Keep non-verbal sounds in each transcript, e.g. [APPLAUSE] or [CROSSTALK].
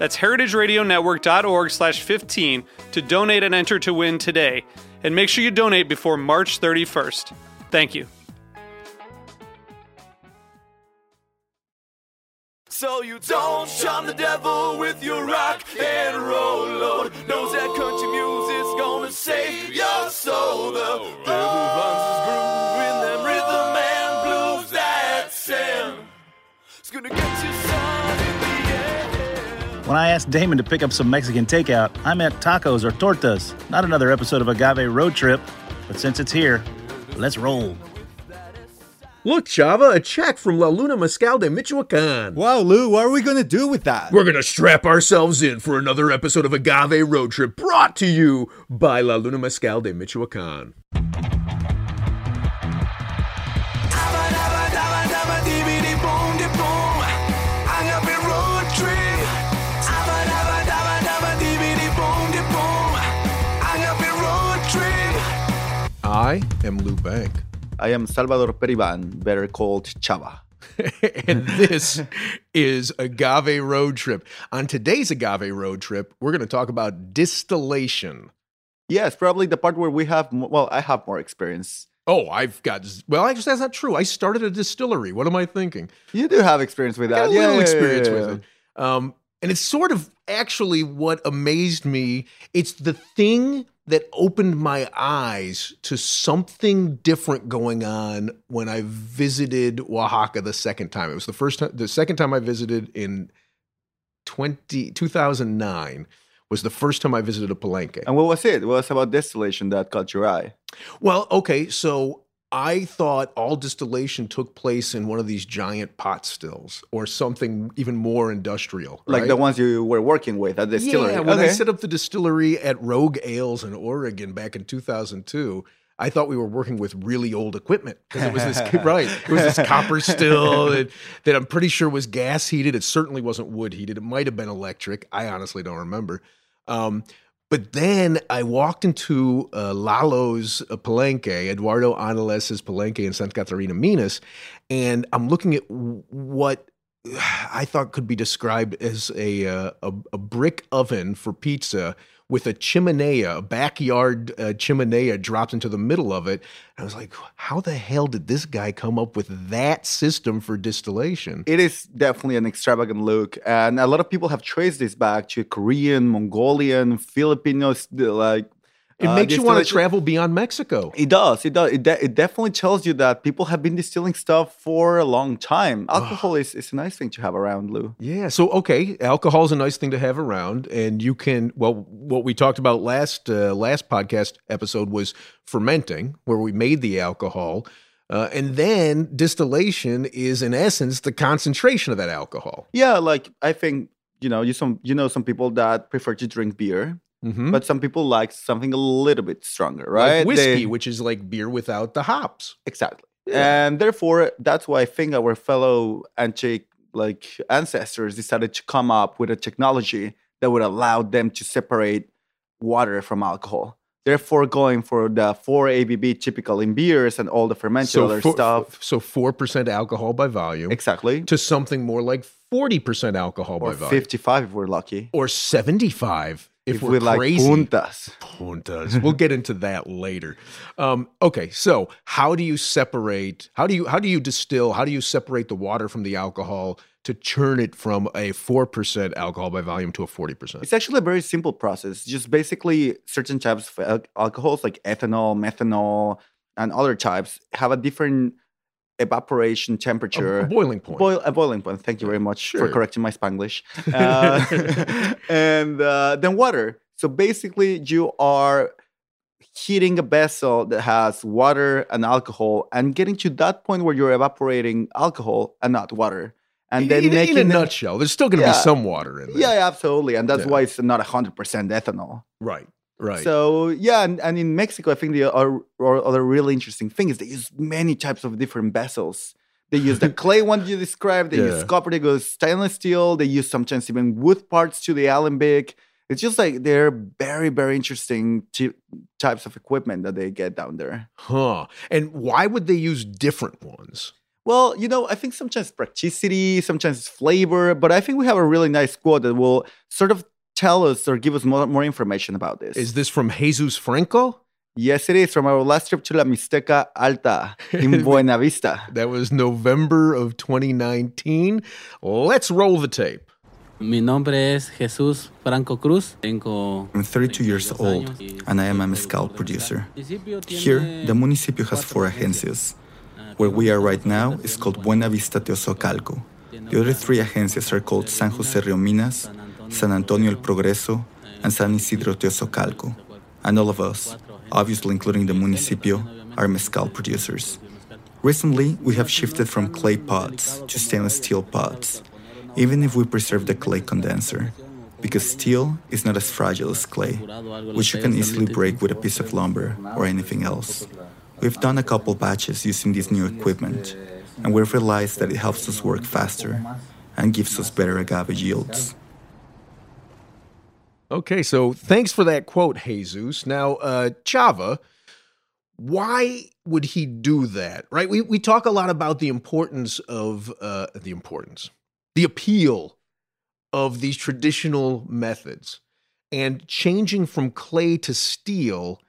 That's heritageradionetwork.org slash 15 to donate and enter to win today. And make sure you donate before March 31st. Thank you. So you don't charm the devil with your rock and roll load. Knows that country music's gonna save your soul. The devil runs his groove When I asked Damon to pick up some Mexican takeout, I meant tacos or tortas, not another episode of Agave Road Trip. But since it's here, let's roll. Look, Chava, a check from La Luna Mezcal de Michoacan. Wow, Lou, what are we going to do with that? We're gonna strap ourselves in for another episode of Agave Road Trip brought to you by La Luna Mezcal de Michoacan. I am Lou Bank. I am Salvador Periban, better called Chava. [LAUGHS] and this is Agave Road Trip. On today's Agave Road Trip, we're going to talk about distillation. Yes, probably the part where we have, well, I have more experience. Oh, I've got, well, actually, that's not true. I started a distillery. What am I thinking? You do have experience with I got that. a Yeah, little yeah, experience yeah, with it. Um, and it's sort of actually what amazed me. It's the thing that opened my eyes to something different going on when I visited Oaxaca the second time. It was the first time, the second time I visited in 20, 2009 was the first time I visited a Palenque. And what was it? It was about distillation that caught your eye. Well, okay, so I thought all distillation took place in one of these giant pot stills or something even more industrial. Like right? the ones you were working with at the distillery. Yeah, when I set up the distillery at Rogue Ales in Oregon back in 2002, I thought we were working with really old equipment because it was this [LAUGHS] right. It was this copper still that, that I'm pretty sure was gas heated. It certainly wasn't wood heated. It might have been electric. I honestly don't remember. Um, but then I walked into uh, Lalo's uh, Palenque, Eduardo Angeles' Palenque in Santa Catarina, Minas, and I'm looking at what [SIGHS] I thought could be described as a, uh, a a brick oven for pizza with a chimenea, a backyard uh, chimenea dropped into the middle of it. I was like, how the hell did this guy come up with that system for distillation? It is definitely an extravagant look, and a lot of people have traced this back to Korean, Mongolian, Filipinos. Like It uh, makes you want to travel beyond Mexico. It does. It does. It, de- it definitely tells you that people have been distilling stuff for a long time. Alcohol is, is a nice thing to have around, Lou. Yeah. So okay, alcohol is a nice thing to have around, and you can. Well, what we talked about last uh, last podcast episode was fermenting, where we made the alcohol, uh, and then distillation is in essence the concentration of that alcohol. Yeah, like I think you know you some you know some people that prefer to drink beer, Mhm. but some people like something a little bit stronger, Like right? whiskey, They- which is like beer without the hops. exactly, and therefore that's why I think our fellow antique like ancestors decided to come up with a technology that would allow them to separate water from alcohol. Therefore, going for the four ABV typical in beers and all the fermented other four- stuff. So four percent alcohol by volume Exactly. to something more like forty percent alcohol Or by volume, 55 if we're lucky. or seventy-five if, If, we're we like crazy. puntas. puntas. We'll get into that later. Um, okay, so how do you separate? How do you how do you distill? How do you separate the water from the alcohol to churn it from a four percent alcohol by volume to a forty percent? It's actually a very simple process. Just basically certain types of alcohols like ethanol, methanol, and other types have a different evaporation temperature. a boiling point. Boil, a boiling point. Thank you very much Sure. for correcting my Spanglish. [LAUGHS] Uh, [LAUGHS] and uh, then water. So basically, you are heating a vessel that has water and alcohol, and getting to that point where you're evaporating alcohol and not water, and then in, making in a nutshell, there's still going to Yeah. be some water in there. Yeah, absolutely, and that's Yeah. why it's not hundred percent ethanol. Right. Right. So yeah, and, and in Mexico, I think the uh, o- o- other really interesting thing is they use many types of different vessels. They use the [LAUGHS] clay one you described. They use copper. They use stainless steel. They use sometimes even wood parts to the alembic. It's just like they're very very interesting ty- types of equipment that they get down there. huh. And why would they use different ones? Well, you know, I think sometimes practicity, sometimes flavor, but I think we have a really nice quote that will sort of tell us or give us more, more information about this. Is this from Jesus Franco? Yes, it is from our last trip to La Mixteca Alta [LAUGHS] in Buena Vista. That was November of 2019. Let's roll the tape. Mi nombre es Jesús Franco Cruz. I'm 32 years old and I am a mezcal producer. Here, the municipio has four agencias. Ah, Where we are right now is called Buena Vista Teozacoalco. The other three agencias are called San José Rio Minas, San Antonio El Progreso, and San Isidro Teozacoalco. And all of us, obviously including the municipio, are mezcal producers. Recently, we have shifted from clay pots to stainless steel pots, even if we preserve the clay condenser, because steel is not as fragile as clay, which you can easily break with a piece of lumber or anything else. We've done a couple batches using this new equipment, and we've realized that it helps us work faster and gives us better agave yields. Okay, so thanks for that quote, Jesus. Now, uh, Chava, why would he do that? Right? We we talk a lot about the importance of uh, the importance, the appeal of these traditional methods, and changing from clay to steel.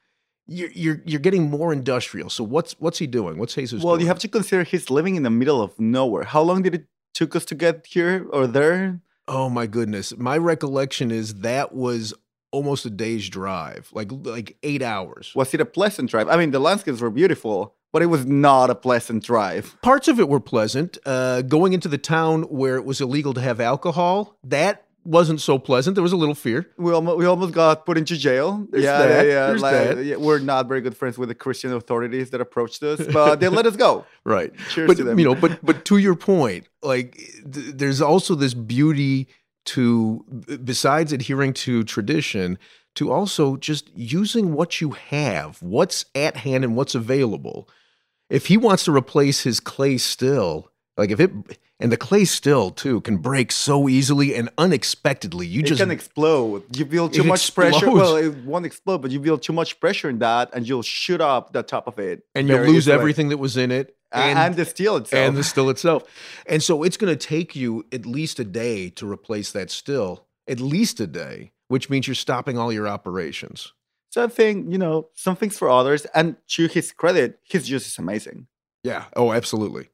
You're you're, you're getting more industrial. So what's what's he doing? What's Jesus? Well, doing? you have to consider he's living in the middle of nowhere. How long did it took us to get here or there? Oh my goodness. My recollection is that was almost a day's drive, like like eight hours. Was it a pleasant drive? I mean, the landscapes were beautiful, but it was not a pleasant drive. Parts of it were pleasant. Uh, going into the town where it was illegal to have alcohol, that wasn't so pleasant. There was a little fear. We almost, we almost got put into jail. There's yeah, that. yeah, yeah. Like, yeah, We're not very good friends with the Christian authorities that approached us, but they let us go. [LAUGHS] Right. Cheers but to them. you know, but but to your point, like th- there's also this beauty to besides adhering to tradition, to also just using what you have, what's at hand and what's available. If he wants to replace his clay still, like if it and the clay still too can break so easily and unexpectedly. You it just can explode. You feel too much pressure. Well, it won't explode, but you feel too much pressure in that, and you'll shoot up the top of it, and you'll lose easily. everything that was in it. A- and, the steel itself. and the still itself. And so it's going to take you at least a day to replace that still, at least a day, which means you're stopping all your operations. so I think you know some things for others, and to his credit, his juice is amazing. Yeah. Oh, absolutely.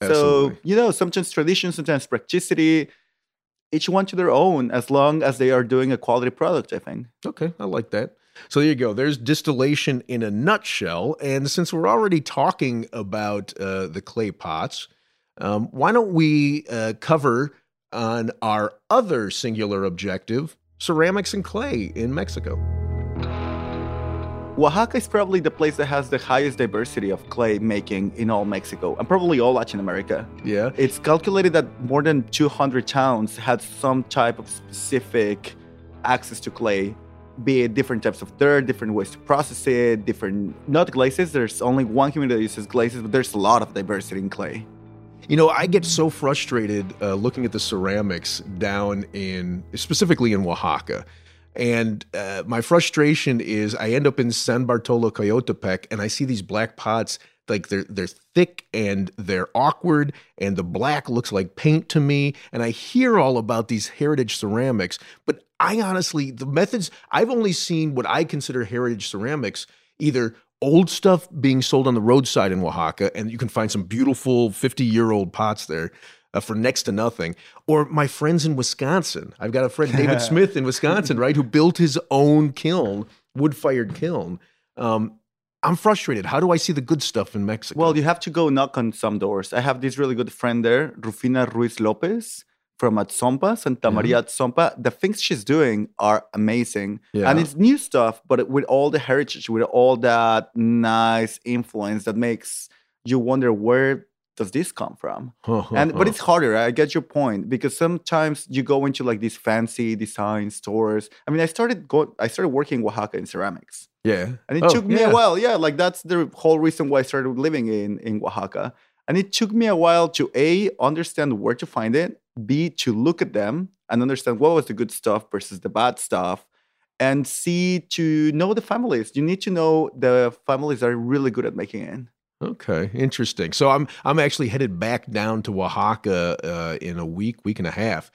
Absolutely. So you know, sometimes tradition, sometimes practicity. Each one to their own, as long as they are doing a quality product. I think. Okay, I like that. So there you go. There's distillation in a nutshell. And since we're already talking about uh, the clay pots, um, why don't we uh, cover on our other singular objective, ceramics and clay in Mexico? Oaxaca is probably the place that has the highest diversity of clay making in all Mexico and probably all Latin America. Yeah. It's calculated that more than 200 towns had some type of specific access to clay, be it different types of dirt, different ways to process it, different, not glazes. There's only one community that uses glazes, but there's a lot of diversity in clay. You know, I get so frustrated uh, looking at the ceramics down in, specifically in Oaxaca. And uh, my frustration is I end up in San Bartolo, Coyotepec, and I see these black pots like they're they're thick and they're awkward, and the black looks like paint to me. And I hear all about these heritage ceramics, but I honestly, the methods I've only seen what I consider heritage ceramics either old stuff being sold on the roadside in Oaxaca, and you can find some beautiful 50 year old pots there uh, for next to nothing. Or my friends in Wisconsin. I've got a friend, David [LAUGHS] Smith in Wisconsin, right, who built his own kiln, wood fired kiln. Um, I'm frustrated. How do I see the good stuff in Mexico? Well, you have to go knock on some doors. I have this really good friend there, Rufina Ruiz Lopez from Atzompa, Santa Maria Atzompa. The things she's doing are amazing. Yeah. And it's new stuff, but with all the heritage, with all that nice influence that makes you wonder where does this come from? Uh-huh, and but uh-huh. it's harder. I get your point because sometimes you go into like these fancy design stores. I mean, I started go. I started working in Oaxaca in ceramics. yeah. And it Oh, took me yeah. a while. Yeah, like that's the whole reason why I started living in, in Oaxaca. And it took me a while to A, understand where to find it, B, to look at them and understand what was the good stuff versus the bad stuff, and C, to know the families. You need to know the families that are really good at making it. Okay, interesting. So I'm I'm actually headed back down to Oaxaca uh, in a week, week and a half.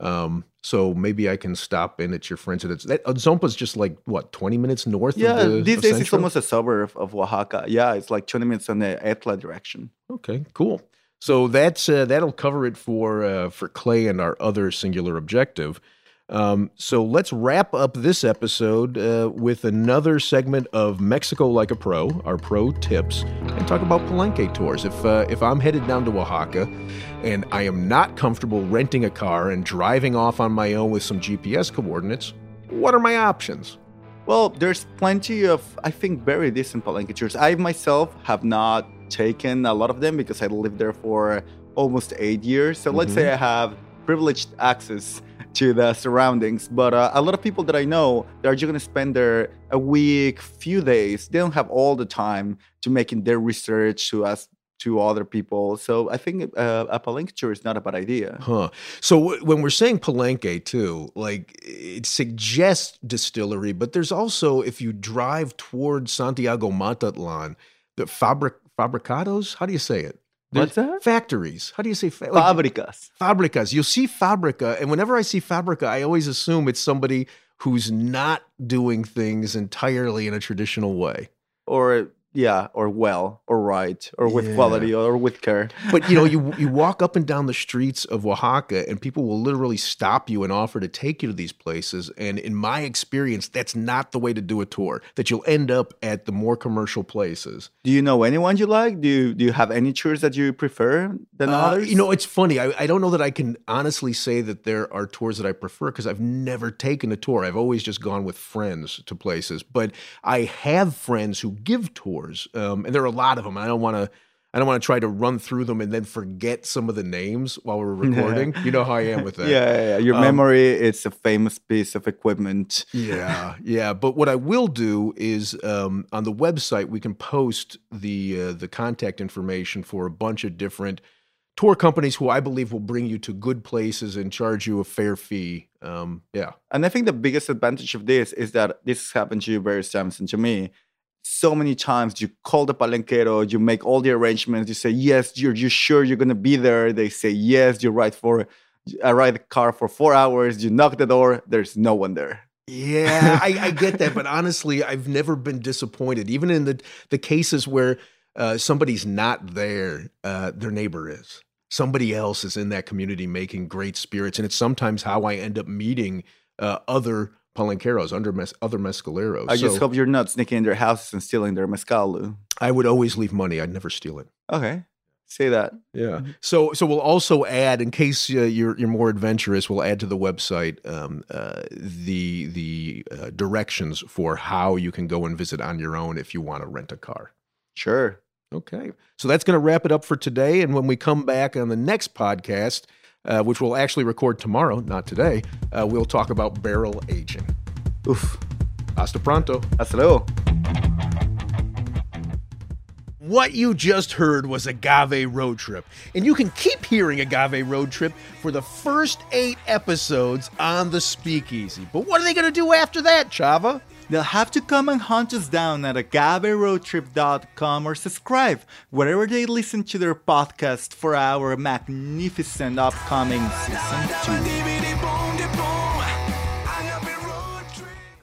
Um, so maybe I can stop in at your friends. It's Atzompa's just like what, 20 minutes north Yeah, of the these days it's almost a suburb of Oaxaca. Yeah, it's like 20 minutes on the Etla direction. Okay, cool. So that's uh, that'll cover it for uh, for Clay and our other singular objective. Um, so let's wrap up this episode uh, with another segment of Mexico like a pro, our pro tips, and talk about Palenque tours. If uh, if I'm headed down to Oaxaca and I am not comfortable renting a car and driving off on my own with some GPS coordinates, what are my options? Well, there's plenty of, I think, very decent palenque tours. I myself have not taken a lot of them because I lived there for almost eight years. So let's say I have privileged access to the surroundings. But uh, a lot of people that I know, they're just going to spend their a week, few days. They don't have all the time to making their research to ask to other people. So I think uh, a palenque tour is not a bad idea. Huh. So w- when we're saying Palenque too, like it suggests distillery, but there's also if you drive towards Santiago Matatlan, the fabric fabricados. How do you say it? What's that? Factories. How do you say fa- like, Fabricas. fabricas? You'll see fabrica, and whenever I see fabrica, I always assume it's somebody who's not doing things entirely in a traditional way. Or yeah, or well, or right, or with Yeah. quality, or with care. But you know, you [LAUGHS] you walk up and down the streets of Oaxaca, and people will literally stop you and offer to take you to these places. And in my experience, that's not the way to do a tour. That you'll end up at the more commercial places. Do you know anyone you like? Do you do you have any tours that you prefer than Uh, others? you know, it's funny. I, I don't know that I can honestly say that there are tours that I prefer because I've never taken a tour. I've always just gone with friends to places. But I have friends who give tours, um, and there are a lot of them. I don't want to. I don't want to try to run through them and then forget some of the names while we're [LAUGHS] recording. you know how I am with [LAUGHS] that. yeah, yeah, yeah. Your Um, memory it's a famous piece of equipment. Yeah, yeah. But what I will do is um, on the website we can post the uh, the contact information for a bunch of different tour companies who I believe will bring you to good places and charge you a fair fee. Um, yeah, And I think the biggest advantage of this is that this has happened to you various times and to me. So many times you call the palenquero, you make all the arrangements, you say, Yes, you're you sure you're gonna be there? They say yes, you ride for I ride the car for four hours, you knock the door, there's no one there. yeah. I, I get that, [LAUGHS] but honestly, I've never been disappointed. Even in the the cases where uh, somebody's not there, uh, their neighbor is. Somebody else is in that community making great spirits, and it's sometimes how I end up meeting uh, other palenqueros, under mes- other mezcaleros. I just hope you're not sneaking in their houses and stealing their mezcal. I would always leave money. I'd never steal it. Okay. Say that. Yeah. So so we'll also add, in case uh, you're you're more adventurous, we'll add to the website um, uh, the the uh, directions for how you can go and visit on your own if you want to rent a car. Sure. Okay. So that's going to wrap it up for today. And when we come back on the next podcast, uh, which we'll actually record tomorrow, not today, uh, we'll talk about barrel aging. Oof. Hasta pronto. Hasta luego. What you just heard was Agave Road Trip, and you can keep hearing Agave Road Trip for the first eight episodes on the Speakeasy. But what are they going to do after that, Chava? They'll have to come and hunt us down at agaveroadtrip.com or subscribe wherever they listen to their podcast for our magnificent upcoming season 2.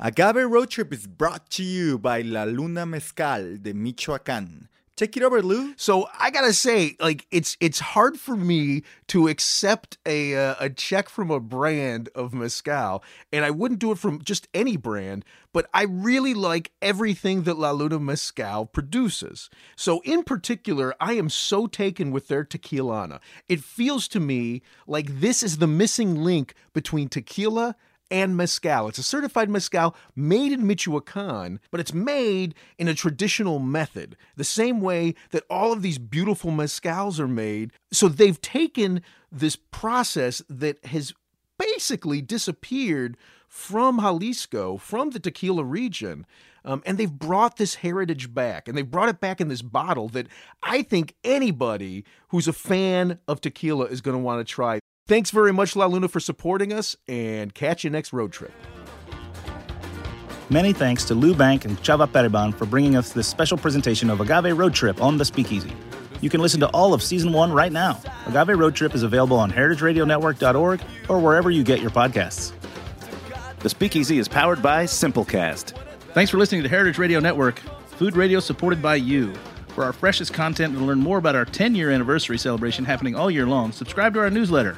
Agave Road Trip is brought to you by La Luna Mezcal de Michoacán. Take it over, Lou. So I gotta say, like it's it's hard for me to accept a uh, a check from a brand of mezcal, and I wouldn't do it from just any brand. But I really like everything that La Luna Mezcal produces. So in particular, I am so taken with their tequilana. It feels to me like this is the missing link between tequila and mezcal. It's a certified mezcal made in Michoacan, but it's made in a traditional method, the same way that all of these beautiful mezcals are made. So they've taken this process that has basically disappeared from Jalisco, from the tequila region. Um, and they've brought this heritage back, and they've brought it back in this bottle that I think anybody who's a fan of tequila is going to want to try. Thanks very much, La Luna, for supporting us, and catch you next road trip. Many thanks to Lou Bank and Chava Periban for bringing us this special presentation of Agave Road Trip on the Speakeasy. You can listen to all of season one right now. Agave Road Trip is available on heritageradionetwork.org or wherever you get your podcasts. The Speakeasy is powered by Simplecast. Thanks for listening to Heritage Radio Network, food radio supported by you. For our freshest content and to learn more about our 10 year anniversary celebration happening all year long, subscribe to our newsletter.